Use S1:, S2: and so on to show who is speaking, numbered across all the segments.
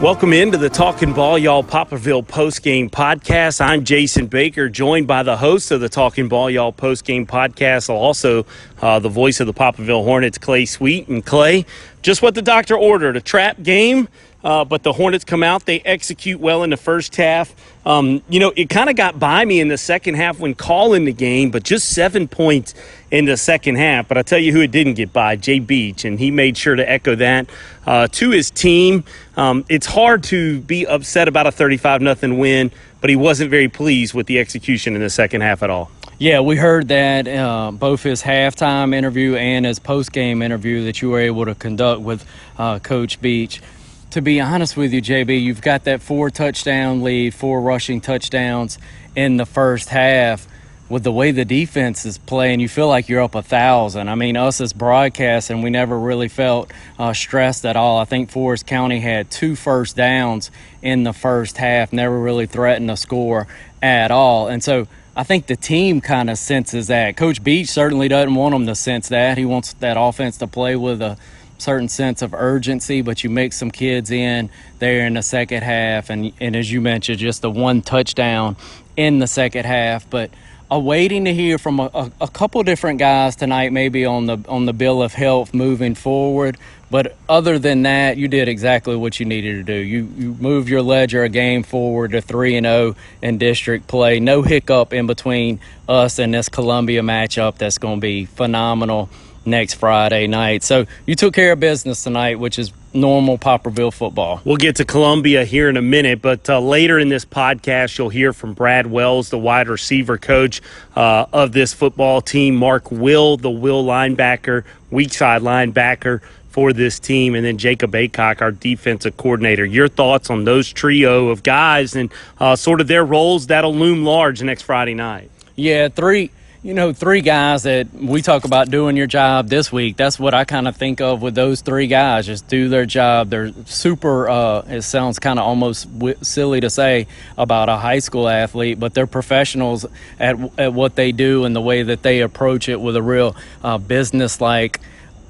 S1: Welcome into the Talking Ball Y'all Poplarville postgame podcast. I'm Jason Baker, joined by the host of the Talking Ball Y'all postgame podcast, also uh, the voice of the Poplarville Hornets, Clay Sweet. And Clay, just what the doctor ordered a trap game uh, but the Hornets come out. They execute well in the first half. Um, you know, it kind of got by me in the second half when calling the game, but just seven points in the second half. But I tell you who it didn't get by, Jay Beach, and he made sure to echo that uh, to his team. Um, it's hard to be upset about a 35 nothing win, but he wasn't very pleased with the execution in the second half at all.
S2: Yeah, we heard that uh, both his halftime interview and his post game interview that you were able to conduct with uh, Coach Beach to be honest with you, JB, you've got that four touchdown lead, four rushing touchdowns in the first half. With the way the defense is playing, you feel like you're up a thousand. I mean, us as broadcasting, we never really felt uh, stressed at all. I think Forest County had two first downs in the first half, never really threatened to score at all. And so I think the team kind of senses that. Coach Beach certainly doesn't want them to sense that. He wants that offense to play with a certain sense of urgency, but you make some kids in there in the second half, and and as you mentioned, just the one touchdown in the second half, but. Awaiting to hear from a, a, a couple different guys tonight, maybe on the on the bill of health moving forward. But other than that, you did exactly what you needed to do. You you moved your ledger a game forward to three and zero oh in district play. No hiccup in between us and this Columbia matchup. That's going to be phenomenal next Friday night. So you took care of business tonight, which is normal Poplarville football.
S1: We'll get to Columbia here in a minute, but uh, later in this podcast, you'll hear from Brad Wells, the wide receiver coach uh, of this football team, Mark Will, the Will linebacker, weak side linebacker for this team, and then Jacob Aycock, our defensive coordinator. Your thoughts on those trio of guys and uh, sort of their roles that'll loom large next Friday night?
S2: Yeah, three you know, three guys that we talk about doing your job this week. That's what I kind of think of with those three guys. Just do their job. They're super. Uh, it sounds kind of almost w- silly to say about a high school athlete, but they're professionals at at what they do and the way that they approach it with a real uh, business like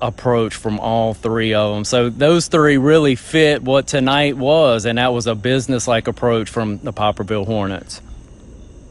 S2: approach from all three of them. So those three really fit what tonight was, and that was a business like approach from the Poplarville Hornets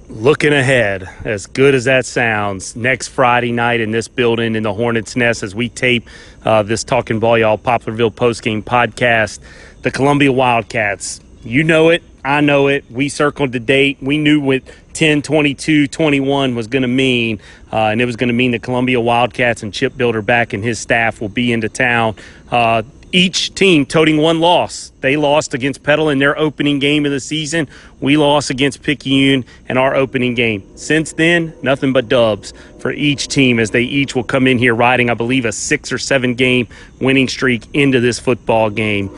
S1: looking ahead, as good as that sounds, next Friday night in this building in the Hornets Nest as we tape uh, this Talking Ball Y'all Poplarville postgame podcast, the Columbia Wildcats. You know it. I know it. We circled the date. We knew what 10, 22, 21 was going to mean, uh, and it was going to mean the Columbia Wildcats and Chip Bilderback and his staff will be into town. Uh, each team toting one loss. They lost against Petal in their opening game of the season. We lost against Picayune in our opening game. Since then, nothing but dubs for each team as they each will come in here riding, I believe, a six or seven game winning streak into this football game.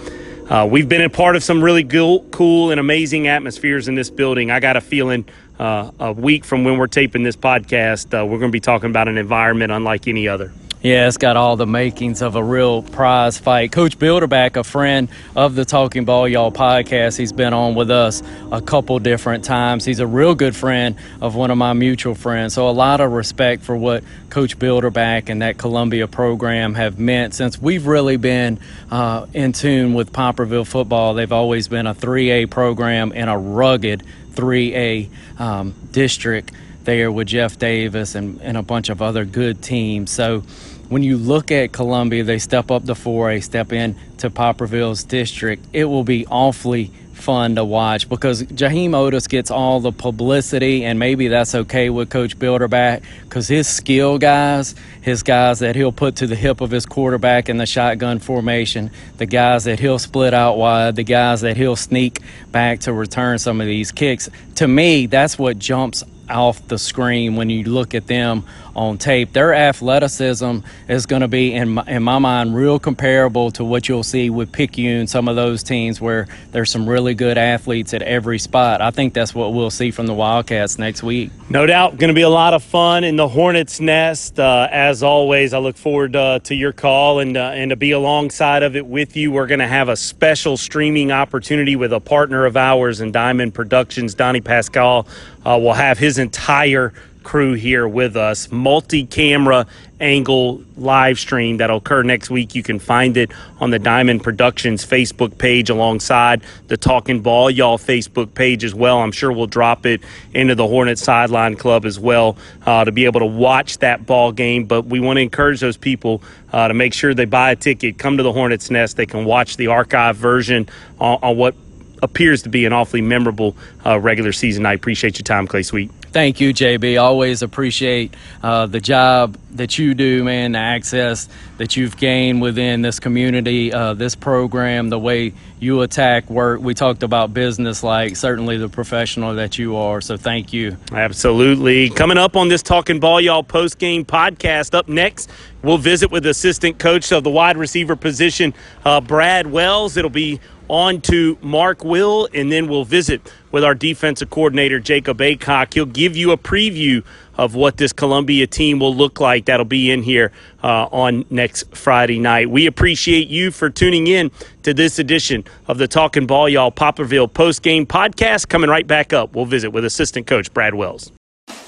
S1: Uh, we've been a part of some really cool, cool and amazing atmospheres in this building. I got a feeling uh, a week from when we're taping this podcast, uh, we're going to be talking about an environment unlike any other.
S2: Yeah, it's got all the makings of a real prize fight. Coach Bilderback, a friend of the Talking Ball Y'all podcast, he's been on with us a couple different times. He's a real good friend of one of my mutual friends. So, a lot of respect for what Coach Bilderback and that Columbia program have meant since we've really been uh, in tune with Poplarville football. They've always been a 3A program in a rugged 3A um, district there with Jeff Davis and, and a bunch of other good teams. So, when you look at Columbia, they step up the 4A, step in to Poplarville's district. It will be awfully fun to watch because Jaheim Otis gets all the publicity, and maybe that's okay with Coach Bilderback because his skill guys, his guys that he'll put to the hip of his quarterback in the shotgun formation, the guys that he'll split out wide, the guys that he'll sneak back to return some of these kicks. To me, that's what jumps off the screen when you look at them on tape. Their athleticism is going to be, in my, in my mind, real comparable to what you'll see with Picayune, some of those teams where there's some really good athletes at every spot. I think that's what we'll see from the Wildcats next week.
S1: No doubt, going to be a lot of fun in the Hornets' nest. Uh, as always, I look forward uh, to your call and uh, and to be alongside of it with you. We're going to have a special streaming opportunity with a partner of ours in Diamond Productions, Donnie Pascal. Uh, will have his entire crew here with us. Multi camera angle live stream that'll occur next week. You can find it on the Diamond Productions Facebook page alongside the Talking Ball Y'all Facebook page as well. I'm sure we'll drop it into the Hornet Sideline Club as well uh, to be able to watch that ball game. But we want to encourage those people uh, to make sure they buy a ticket, come to the Hornets Nest. They can watch the archive version on, on what appears to be an awfully memorable uh, regular season. I appreciate your time, Clay Sweet.
S2: Thank you, JB. Always appreciate uh, the job that you do, man, the access that you've gained within this community, uh, this program, the way you attack work. We talked about business, like certainly the professional that you are. So thank you.
S1: Absolutely. Coming up on this Talking Ball Y'all post game podcast, up next, we'll visit with assistant coach of the wide receiver position, uh, Brad Wells. It'll be on to Mark Will, and then we'll visit with our defensive coordinator, Jacob Aycock. He'll give you a preview of what this Columbia team will look like. That'll be in here uh, on next Friday night. We appreciate you for tuning in to this edition of the Talking Ball Y'all Poplarville post game podcast. Coming right back up, we'll visit with assistant coach Brad Wells.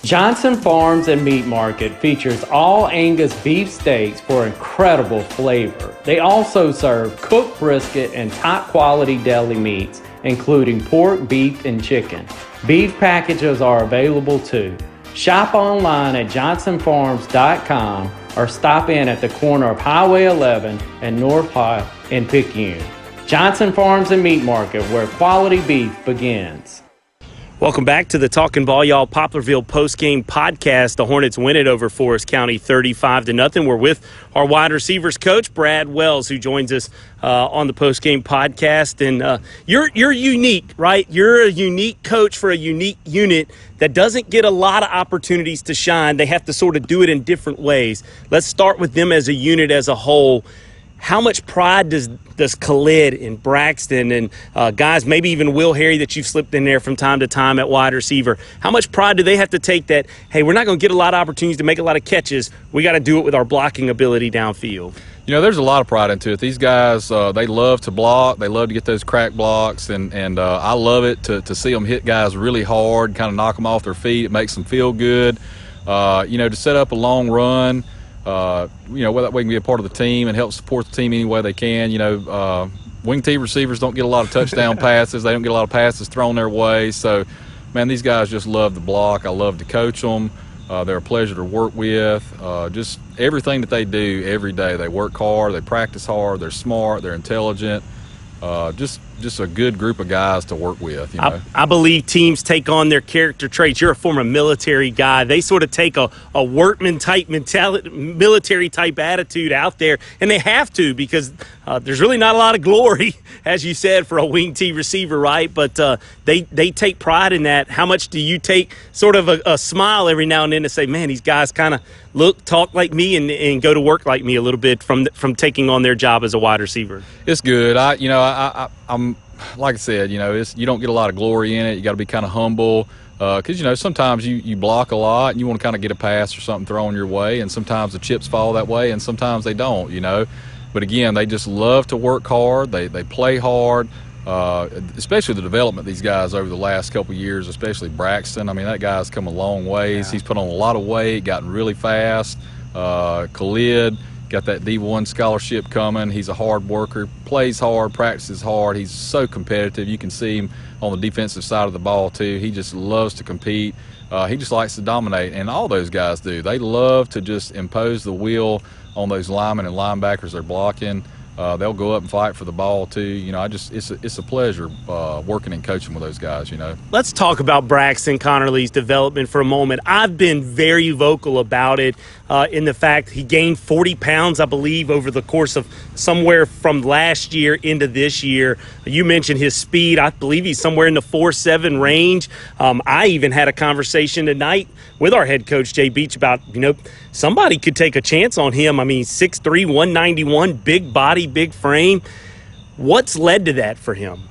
S2: Johnson Farms and Meat Market features all Angus beef steaks for incredible flavor. They also serve cooked brisket and top quality deli meats, including pork, beef, and chicken. Beef packages are available too. Shop online at johnsonfarms.com or stop in at the corner of Highway 11 and North High in Picayune. Johnson Farms and Meat Market, where quality beef begins.
S1: Welcome back to the Talking Ball Y'all Poplarville post game podcast. The Hornets win it over Forest County 35 to nothing. We're with our wide receivers coach Brad Wells, who joins us uh, on the post game podcast. And uh, you're you're unique, right? You're a unique coach for a unique unit that doesn't get a lot of opportunities to shine. They have to sort of do it in different ways. Let's start with them as a unit as a whole how much pride does does Khalid and Braxton and uh, guys, maybe even Will Harry that you've slipped in there from time to time at wide receiver? How much pride do they have to take that? Hey, we're not going to get a lot of opportunities to make a lot of catches. We got to do it with our blocking ability downfield.
S3: You know, there's a lot of pride into it. These guys, uh, they love to block. They love to get those crack blocks, and and uh, I love it to to see them hit guys really hard, kind of knock them off their feet. It makes them feel good. Uh, you know, to set up a long run uh, you know, that way can be a part of the team and help support the team any way they can. You know, uh, wing T receivers don't get a lot of touchdown passes. They don't get a lot of passes thrown their way. So, man, these guys just love the block. I love to coach them. Uh, they're a pleasure to work with. Uh, just everything that they do every day. They work hard. They practice hard. They're smart. They're intelligent. Uh, just just a good group of guys to work with. You know?
S1: I, I, believe teams take on their character traits. You're a former military guy. They sort of take a, a workman type mentality, military type attitude out there, and they have to because uh, there's really not a lot of glory, as you said, for a wing T receiver, right? But uh, they they take pride in that. How much do you take sort of a, a smile every now and then to say, man, these guys kind of look, talk like me, and, and go to work like me a little bit from from taking on their job as a wide receiver?
S3: It's good. I you know I, I I'm like I said, you know, it's, you don't get a lot of glory in it. You got to be kind of humble because uh, you know sometimes you, you block a lot and you want to kind of get a pass or something thrown your way, and sometimes the chips fall that way, and sometimes they don't. You know, but again, they just love to work hard. They they play hard. Uh, especially the development these guys over the last couple years, especially Braxton. I mean, that guy's come a long ways. Yeah. He's put on a lot of weight, gotten really fast. Uh, Khalid, got that D1 scholarship coming. He's a hard worker, plays hard, practices hard. He's so competitive. You can see him on the defensive side of the ball too. He just loves to compete. Uh, he just likes to dominate, and all those guys do. They love to just impose the will on those linemen and linebackers they're blocking. Uh, they'll go up and fight for the ball too. You know, I just it's a, it's a pleasure uh, working and coaching with those guys. You know.
S1: Let's talk about Braxton Connerly's development for a moment. I've been very vocal about it uh, in the fact he gained 40 pounds, I believe, over the course of somewhere from last year into this year. You mentioned his speed. I believe he's somewhere in the four seven range. Um, I even had a conversation tonight with our head coach Jay Beach about you know somebody could take a chance on him. I mean, 6'3", 191, big body, big frame. What's led to that for him?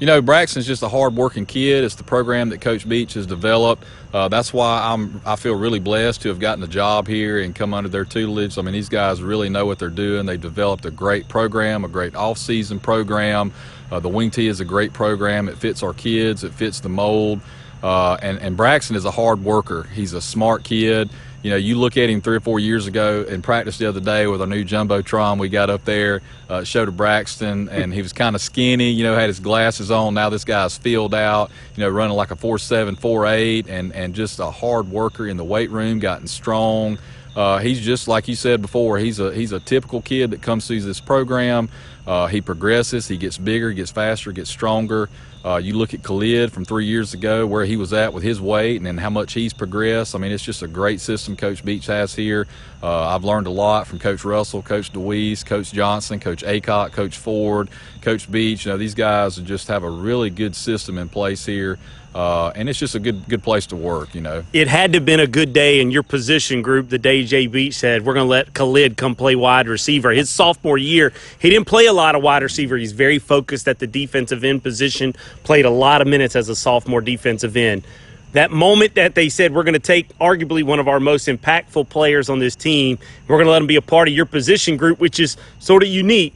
S3: You know, Braxton's just a hard-working kid. It's the program that Coach Beach has developed. Uh, that's why I'm I feel really blessed to have gotten the job here and come under their tutelage. I mean, these guys really know what they're doing. They've developed a great program, a great off-season program. Uh, the Wing T is a great program. It fits our kids. It fits the mold. Uh, and, and Braxton is a hard worker. He's a smart kid. You know, you look at him three or four years ago in practice the other day with our new jumbotron we got up there, uh, showed to Braxton, and he was kind of skinny. You know, had his glasses on. Now this guy's filled out. You know, running like a four seven, four eight, and and just a hard worker in the weight room, gotten strong. Uh, he's just like you said before. He's a he's a typical kid that comes through this program. Uh, he progresses. He gets bigger, gets faster, gets stronger. Uh, you look at Khalid from three years ago, where he was at with his weight, and then how much he's progressed. I mean, it's just a great system Coach Beach has here. Uh, I've learned a lot from Coach Russell, Coach DeWeese, Coach Johnson, Coach Aycock, Coach Ford, Coach Beach. You know, these guys just have a really good system in place here. Uh, and it's just a good good place to work, you know.
S1: It had to have been a good day in your position group the day Jay Beach said, we're going to let Khalid come play wide receiver. His sophomore year, he didn't play a lot of wide receiver. He's very focused at the defensive end position, played a lot of minutes as a sophomore defensive end. That moment that they said we're going to take arguably one of our most impactful players on this team, we're going to let him be a part of your position group, which is sort of unique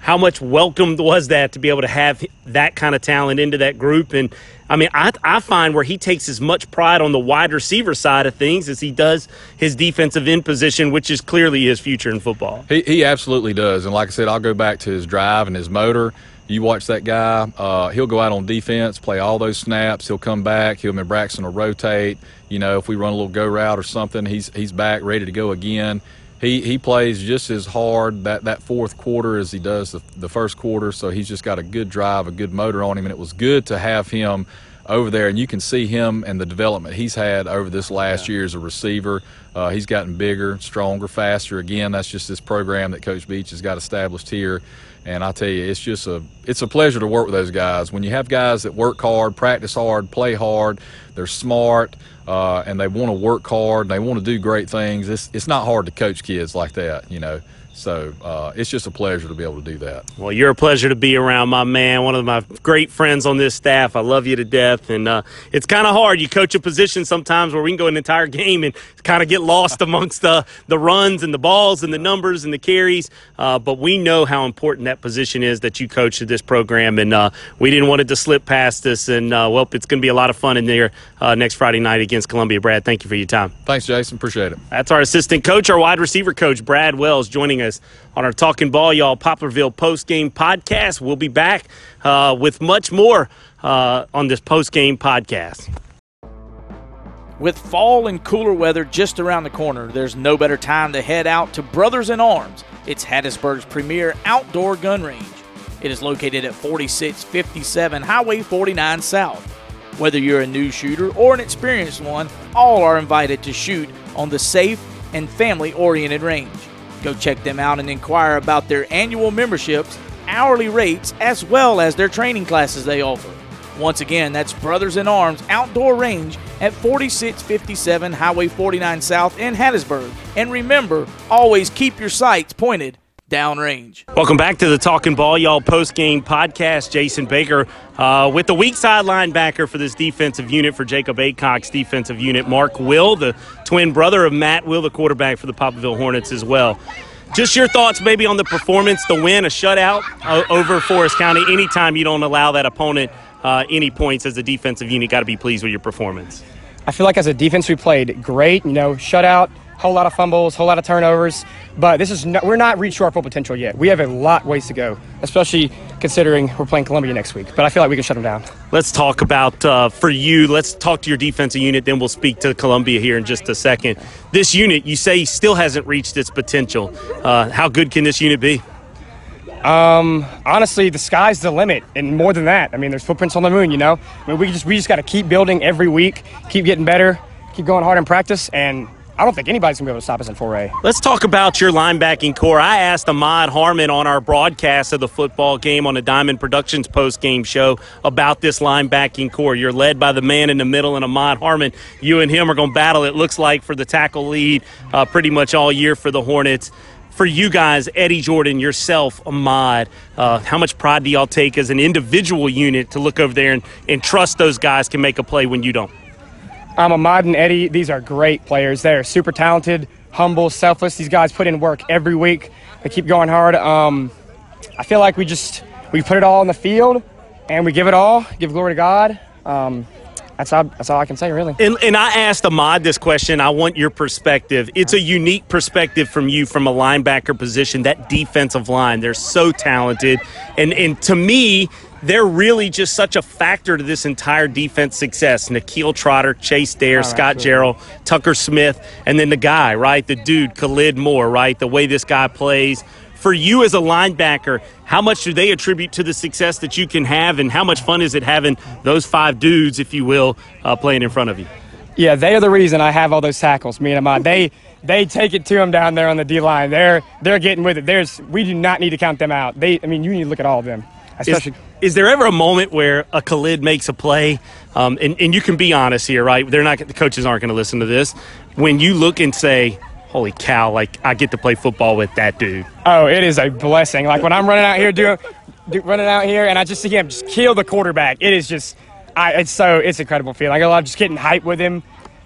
S1: how much welcomed was that to be able to have that kind of talent into that group? And I mean, I, I find where he takes as much pride on the wide receiver side of things as he does his defensive end position, which is clearly his future in football.
S3: He, he absolutely does. And like I said, I'll go back to his drive and his motor. You watch that guy, uh, he'll go out on defense, play all those snaps. He'll come back. He'll, and Braxton will rotate. You know, if we run a little go route or something, he's, he's back, ready to go again he he plays just as hard that that fourth quarter as he does the, the first quarter. So he's just got a good drive, a good motor on him, and it was good to have him over there. And you can see him and the development he's had over this last yeah. year as a receiver. Uh, he's gotten bigger, stronger, faster. Again, that's just this program that Coach Beach has got established here. And I tell you, it's just a it's a pleasure to work with those guys. When you have guys that work hard, practice hard, play hard, they're smart, uh, and they want to work hard, and they want to do great things. It's it's not hard to coach kids like that, you know. So uh, it's just a pleasure to be able to do that.
S1: Well, you're a pleasure to be around, my man. One of my great friends on this staff. I love you to death, and uh, it's kind of hard. You coach a position sometimes where we can go an entire game and kind of get lost amongst the the runs and the balls and the numbers and the carries. Uh, but we know how important that position is that you coach at this program, and uh, we didn't want it to slip past us. And uh, well, it's going to be a lot of fun in there uh, next Friday night against Columbia. Brad, thank you for your time.
S3: Thanks, Jason. Appreciate it.
S1: That's our assistant coach, our wide receiver coach, Brad Wells, joining us on our Talking Ball Y'all Poplarville post game podcast. We'll be back uh, with much more uh, on this post game podcast.
S4: With fall and cooler weather just around the corner, there's no better time to head out to Brothers in Arms. It's Hattiesburg's premier outdoor gun range. It is located at 4657 Highway 49 South. Whether you're a new shooter or an experienced one, all are invited to shoot on the safe and family oriented range. Go check them out and inquire about their annual memberships, hourly rates, as well as their training classes they offer. Once again, that's Brothers in Arms Outdoor Range at 4657 Highway 49 South in Hattiesburg. And remember, always keep your sights pointed downrange.
S1: Welcome back to the Talking Ball Y'all post game podcast. Jason Baker uh, with the weak side linebacker for this defensive unit for Jacob Aycock's defensive unit, Mark Will, the twin brother of Matt Will, the quarterback for the Poplarville Hornets as well. Just your thoughts maybe on the performance, the win, a shutout uh, over Forest County. Anytime you don't allow that opponent uh, any points as a defensive unit, got to be pleased with your performance.
S5: I feel like as a defense we played great. You know, shutout whole lot of fumbles, whole lot of turnovers. But this is not, we're not reached our full potential yet. We have a lot ways to go, especially considering we're playing Columbia next week. But I feel like we can shut them down.
S1: Let's talk about uh, for you. Let's talk to your defensive unit. Then we'll speak to Columbia here in just a second. This unit, you say, still hasn't reached its potential. Uh, how good can this unit be?
S5: Um, honestly, the sky's the limit, and more than that. I mean, there's footprints on the moon. You know, I mean, we just we just got to keep building every week, keep getting better, keep going hard in practice, and I don't think anybody's going to be able to stop us in 4A.
S1: Let's talk about your linebacking corps. I asked Ahmad Harmon on our broadcast of the football game on the Diamond Productions post game show about this linebacking corps. You're led by the man in the middle and Ahmad Harmon. You and him are going to battle, it looks like, for the tackle lead uh, pretty much all year for the Hornets for you guys, Eddie Jordan, yourself, Ahmad, uh, how much pride do y'all take as an individual unit to look over there and, and trust those guys can make a play when you don't?
S5: I'm Ahmad and Eddie. These are great players. They're super talented, humble, selfless. These guys put in work every week. They keep going hard. Um, I feel like we just we put it all in the field and we give it all, give glory to God. Um, that's all, that's all I can say, really.
S1: And, and I asked Ahmad this question. I want your perspective. It's a unique perspective from you from a linebacker position, that defensive line. They're so talented. And, and to me, they're really just such a factor to this entire defense success. Nikhil Trotter, Chase Dare,
S5: Oh,
S1: Scott
S5: absolutely.
S1: Gerald, Tucker Smith, and then the guy, right? The dude, Khalid Moore, right? The way this guy plays. For you as a linebacker, how much do they attribute to the success that you can have, and how much fun is it having those five dudes, if you will, uh, playing in front of you?
S5: Yeah, they are the reason I have all those tackles. Me and Ahmad, they they take it to them down there on the D line. They're they're getting with it. There's we do not need to count them out. They, I mean, you need to look at all of them, especially.
S1: is there ever a moment where a Khalid makes a play, um, and, and you can be honest here, right? They're not the coaches aren't going to listen to this. When you look and say, "Holy cow!" Like I get to play football with that dude.
S5: Oh, it is a blessing. Like when I'm running out here doing, do, running out here, and I just see him just kill the quarterback. It is just, I, it's so it's incredible feeling. I love just getting hype with him.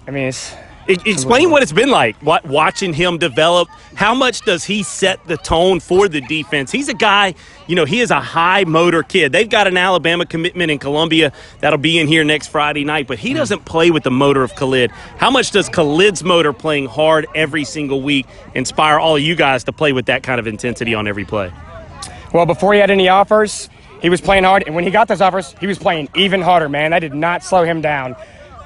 S5: I mean, it's
S1: Explain what it's been like what, watching him develop. How much does he set the tone for the defense? He's a guy, you know, he is a high motor kid. They've got an Alabama commitment in Columbia that'll be in here next Friday night, but he mm. doesn't play with the motor of Khalid. How much does Khalid's motor playing hard every single week inspire all of you guys to play with that kind of intensity on every play?
S5: well before he had any offers, he was playing hard, and when he got those offers, he was playing even harder. Man, that did not slow him down.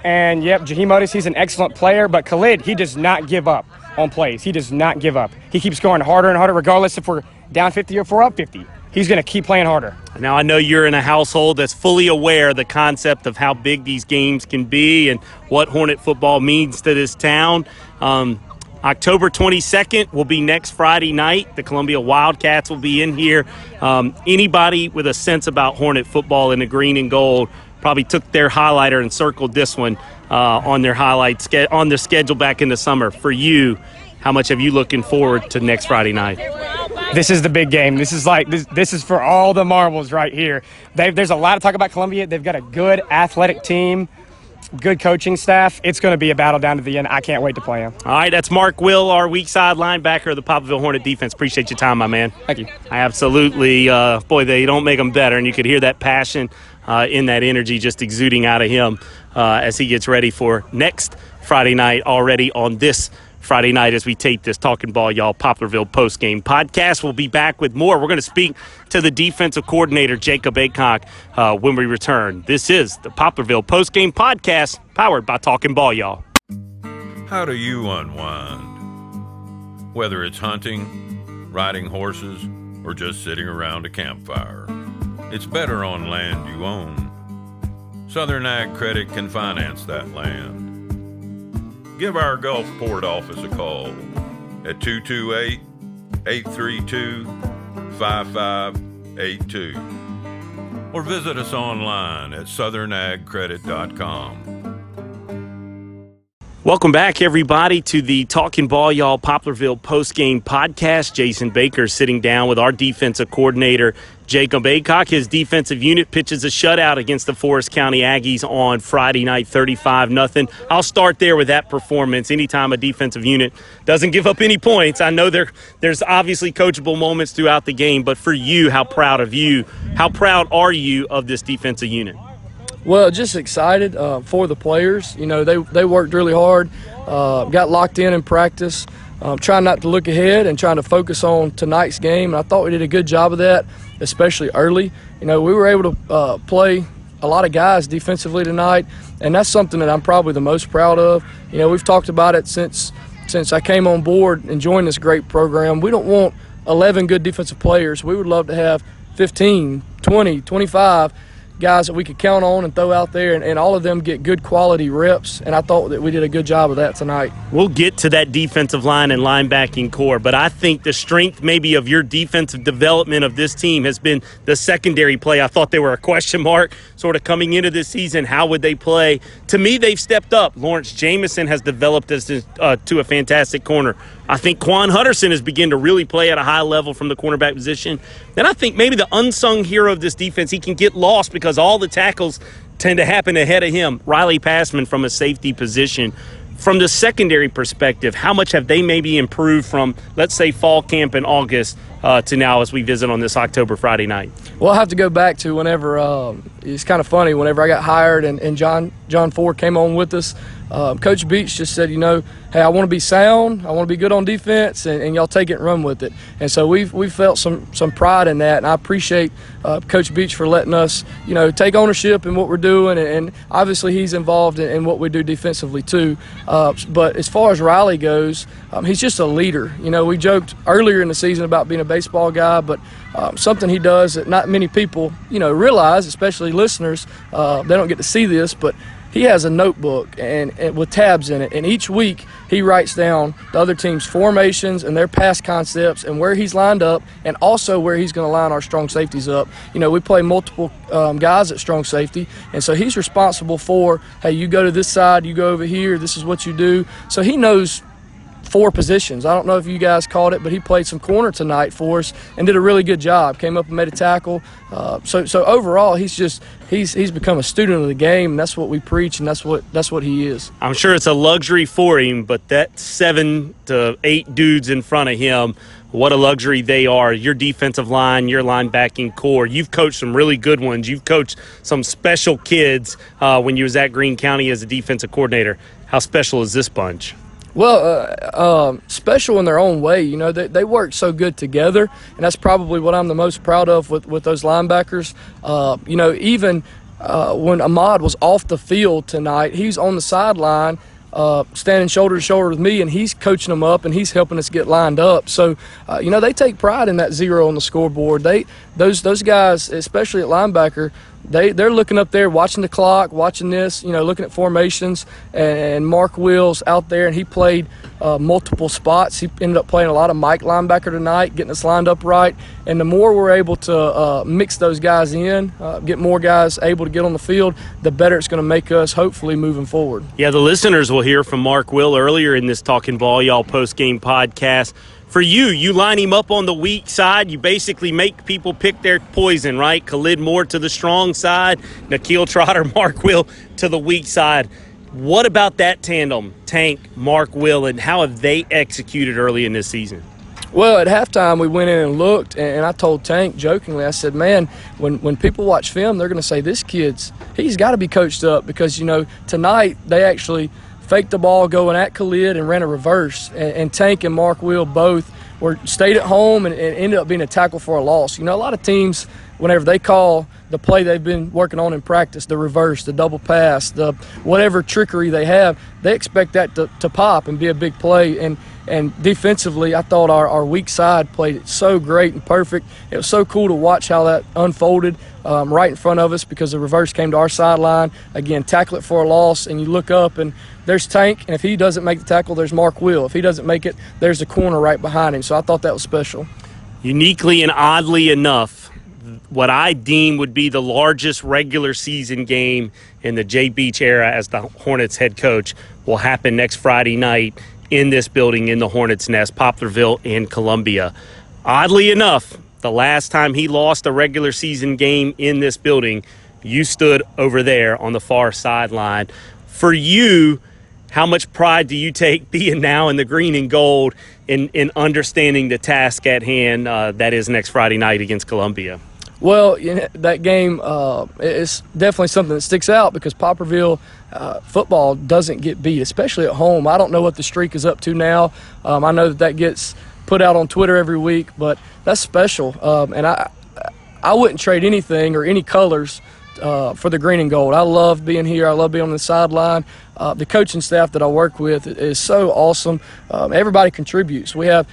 S5: And yep, Jaheim Otis, he's an excellent player, but Khalid, he does not give up on plays. He does not give up. He keeps going harder and harder, regardless if we're down 50 or if we're up 50. He's going to keep playing harder.
S1: Now, I know you're in a household that's fully aware the concept of how big these games can be and what Hornet football means to this town. Um, October 22nd will be next Friday night. The Columbia Wildcats will be in here. Um, anybody with a sense about Hornet football in the green and gold probably took their highlighter and circled this one uh, on their highlight ske- on their schedule back in the summer. For you, how much have you looking forward to next Friday night?
S5: This is the big game. This is like this. This is for all the marbles right here. They've, there's a lot of talk about Columbia. They've got a good athletic team, good coaching staff. It's going to be a battle down to the end. I can't wait to play them.
S1: All right, that's Mark Will, our weak side linebacker of the Poplarville Hornet defense. Appreciate your time, my man.
S5: Thank you.
S1: I absolutely, uh, boy, they don't make them better, and you could hear that passion uh, in that energy just exuding out of him uh, as he gets ready for next Friday night. Already on this Friday night, as we tape this Talking Ball, y'all Poplarville post game podcast, we'll be back with more. We're going to speak to the defensive coordinator Jacob Aycock uh, when we return. This is the Poplarville post game podcast, powered by Talking Ball, y'all.
S6: How do you unwind? Whether it's hunting, riding horses, or just sitting around a campfire, it's better on land you own. Southern Ag Credit can finance that land. Give our Gulfport office a call at 228 832 5582 or visit us online at southernagcredit.com.
S1: Welcome back, everybody, to the Talking Ball Y'all Poplarville post-game podcast. Jason Baker sitting down with our defensive coordinator, Jacob Aycock. His defensive unit pitches a shutout against the Forest County Aggies on Friday night, 35 nothing. I'll start there with that performance. Anytime a defensive unit doesn't give up any points, I know there there's obviously coachable moments throughout the game, but for you, how proud of you? How proud are you of this defensive unit?
S7: Well, just excited uh, for the players. You know, they, they worked really hard, uh, got locked in in practice, um, trying not to look ahead and trying to focus on tonight's game. And I thought we did a good job of that, especially early. You know, we were able to uh, play a lot of guys defensively tonight, and that's something that I'm probably the most proud of. You know, we've talked about it since since I came on board and joined this great program. We don't want 11 good defensive players. We would love to have 15, 20, 25 guys that we could count on and throw out there, and, and all of them get good quality reps. And I thought that we did a good job of that tonight.
S1: We'll get to that defensive line and linebacking corps, but I think the strength maybe of your defensive development of this team has been the secondary play. I thought they were a question mark sort of coming into this season. How would they play? To me, they've stepped up. Lawrence Jamison has developed as uh, to a fantastic corner. I think Quan Hutterson has begun to really play at a high level from the cornerback position. Then I think maybe the unsung hero of this defense, he can get lost because all the tackles tend to happen ahead of him. Riley Passman from a safety position. From the secondary perspective, how much have they maybe improved from, let's say, fall camp in August uh, to now as we visit on this October Friday night?
S7: We'll have to go back to whenever um, it's kind of funny. Whenever I got hired and, and John John Ford came on with us, um, Coach Beach just said, you know, hey, I want to be sound, I want to be good on defense, and, and, y'all take it and run with it. And so we've we felt some some pride in that, and I appreciate uh, Coach Beach for letting us, you know, take ownership in what we're doing, and, and obviously he's involved in, in, what we do defensively too. Uh, but as far as Riley goes, um, he's just a leader. You know, we joked earlier in the season about being a baseball guy, but um, something he does that not many people, you know, realize, especially listeners, uh, they don't get to see this, but he has a notebook and, and, with tabs in it and each week he writes down the other team's formations and their pass concepts and where he's lined up and also where he's going to line our strong safeties up. You know we play multiple um, guys at strong safety and so he's responsible for hey you go to this side you go over here this is what you do. So he knows four positions. I don't know if you guys caught it, but he played some corner tonight for us and did a really good job. Came up and made a tackle. Uh, so so overall, he's just he's he's become a student of the game, and that's what we preach, and that's what that's what he is.
S1: I'm sure it's a luxury for him, but that seven to eight dudes in front of him. What a luxury they are. Your defensive line, your linebacking corps. You've coached some really good ones. You've coached some special kids uh, when you was at Greene County as a defensive coordinator. How special is this bunch?
S7: Well, uh, um, special in their own way. You know, they, they work so good together, and that's probably what I'm the most proud of with, with those linebackers. Uh, you know, even uh, when Ahmad was off the field tonight, he's on the sideline. Uh, standing shoulder to shoulder with me, and he's coaching them up, and he's helping us get lined up. So, uh, you know, they take pride in that zero on the scoreboard. They those those guys, especially at linebacker, they they're looking up there, watching the clock, watching this, you know, looking at formations. And Mark Wills out there, and he played uh, multiple spots. He ended up playing a lot of Mike linebacker tonight, getting us lined up right. And the more we're able to uh, mix those guys in, uh, get more guys able to get on the field, the better it's going to make us. Hopefully, moving forward.
S1: Yeah, the listeners will hear from Mark Will earlier in this Talking Ball Y'all post game podcast for you, you line him up on the weak side. You basically make people pick their poison, right? Khalid Moore to the strong side, Nikhil Trotter, Mark Will to the weak side. What about that tandem, Tank, Mark Will, and how have they executed early in this season?
S7: Well, at halftime, we went in and looked, and I told Tank jokingly, I said, man, when, when people watch film, they're going to say, this kid's, he's got to be coached up because, you know, tonight they actually – faked the ball going at Khalid and ran a reverse. And, and Tank and Mark Will both were stayed at home and, and, ended up being a tackle for a loss. You know, a lot of teams, whenever they call the play they've been working on in practice, the reverse, the double pass, the whatever trickery they have, they expect that to, to pop and be a big play. And and defensively, I thought our, our weak side played it so great and perfect. It was so cool to watch how that unfolded um, right in front of us because the reverse came to our sideline. Again, tackle it for a loss, and you look up and there's Tank, and if he doesn't make the tackle, there's Mark Will. If he doesn't make it, there's the corner right behind him. So I thought that was special.
S1: Uniquely and oddly enough, what I deem would be the largest regular season game in the Jay Beach era as the Hornets head coach will happen next Friday night in this building in the Hornets Nest, Poplarville in Columbia. Oddly enough, the last time he lost a regular season game in this building, you stood over there on the far sideline. For you, how much pride do you take being now in the green and gold in, in understanding the task at hand uh, that is next Friday night against Columbia?
S7: Well, you know, that game uh, is definitely something that sticks out because Poplarville uh, football doesn't get beat, especially at home. I don't know what the streak is up to now. Um, I know that that gets put out on Twitter every week, but that's special. Um, and I, I wouldn't trade anything or any colors uh, for the green and gold. I love being here. I love being on the sideline. Uh, the coaching staff that I work with is so awesome. Um, everybody contributes. We have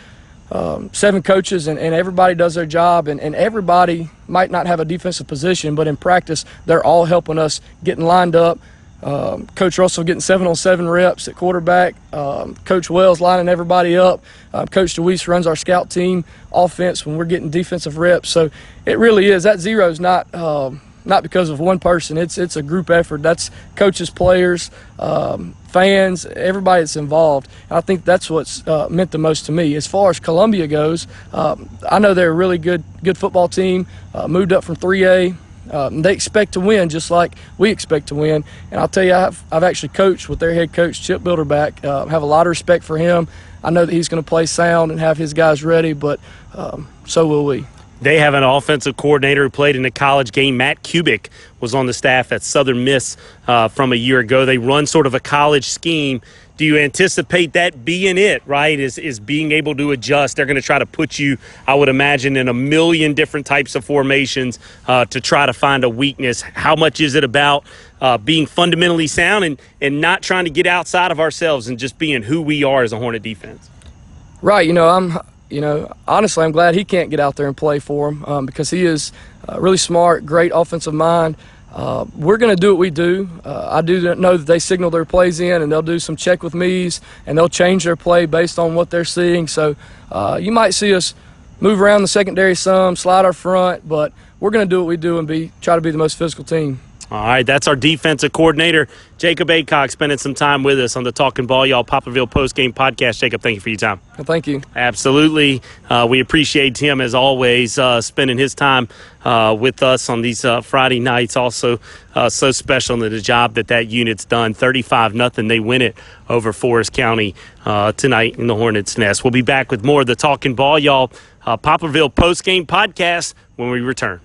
S7: um, seven coaches, and, and, everybody does their job, and, and, everybody might not have a defensive position, but in practice, they're all helping us getting lined up. Um, Coach Russell getting seven on seven reps at quarterback. Um, Coach Wells lining everybody up. Um, Coach DeWeese runs our scout team offense when we're getting defensive reps. So it really is that zero is not um, not because of one person. It's it's a group effort. That's coaches, players, um, fans, everybody that's involved. I think that's what's uh, meant the most to me. As far as Columbia goes, um, I know they're a really good good football team. Uh, moved up from 3A. Um, they expect to win just like we expect to win. And I'll tell you, I've, I've actually coached with their head coach, Chip Bilderback. Uh, have a lot of respect for him. I know that he's going to play sound and have his guys ready, but um, so will we.
S1: They have an offensive coordinator who played in a college game. Matt Kubik was on the staff at Southern Miss uh, from a year ago. They run sort of a college scheme. Do you anticipate that being it, right? Is, is being able to adjust? They're going to try to put you, I would imagine, in a million different types of formations uh, to try to find a weakness. How much is it about uh, being fundamentally sound and, and not trying to get outside of ourselves and just being who we are as a Hornet defense?
S7: Right. You know, I'm you know, honestly, I'm glad he can't get out there and play for him um, because he is uh, really smart, great offensive mind. Uh, we're going to do what we do. Uh, I do know that they signal their plays in, and they'll do some check with me's, and they'll change their play based on what they're seeing. So uh, you might see us move around the secondary some, slide our front, but we're going to do what we do and be try to be the most physical team.
S1: All right, that's our defensive coordinator, Jacob Aycock, spending some time with us on the Talking Ball Y'all Poplarville post game podcast. Jacob, thank you for your time.
S7: Well, thank you.
S1: Absolutely. Uh, we appreciate him, as always, uh, spending his time uh, with us on these uh, Friday nights. Also, uh, so special in the job that that unit's done. 35 nothing. They win it over Forest County uh, tonight in the Hornets' Nest. We'll be back with more of the Talking Ball Y'all Poplarville post game podcast when we return.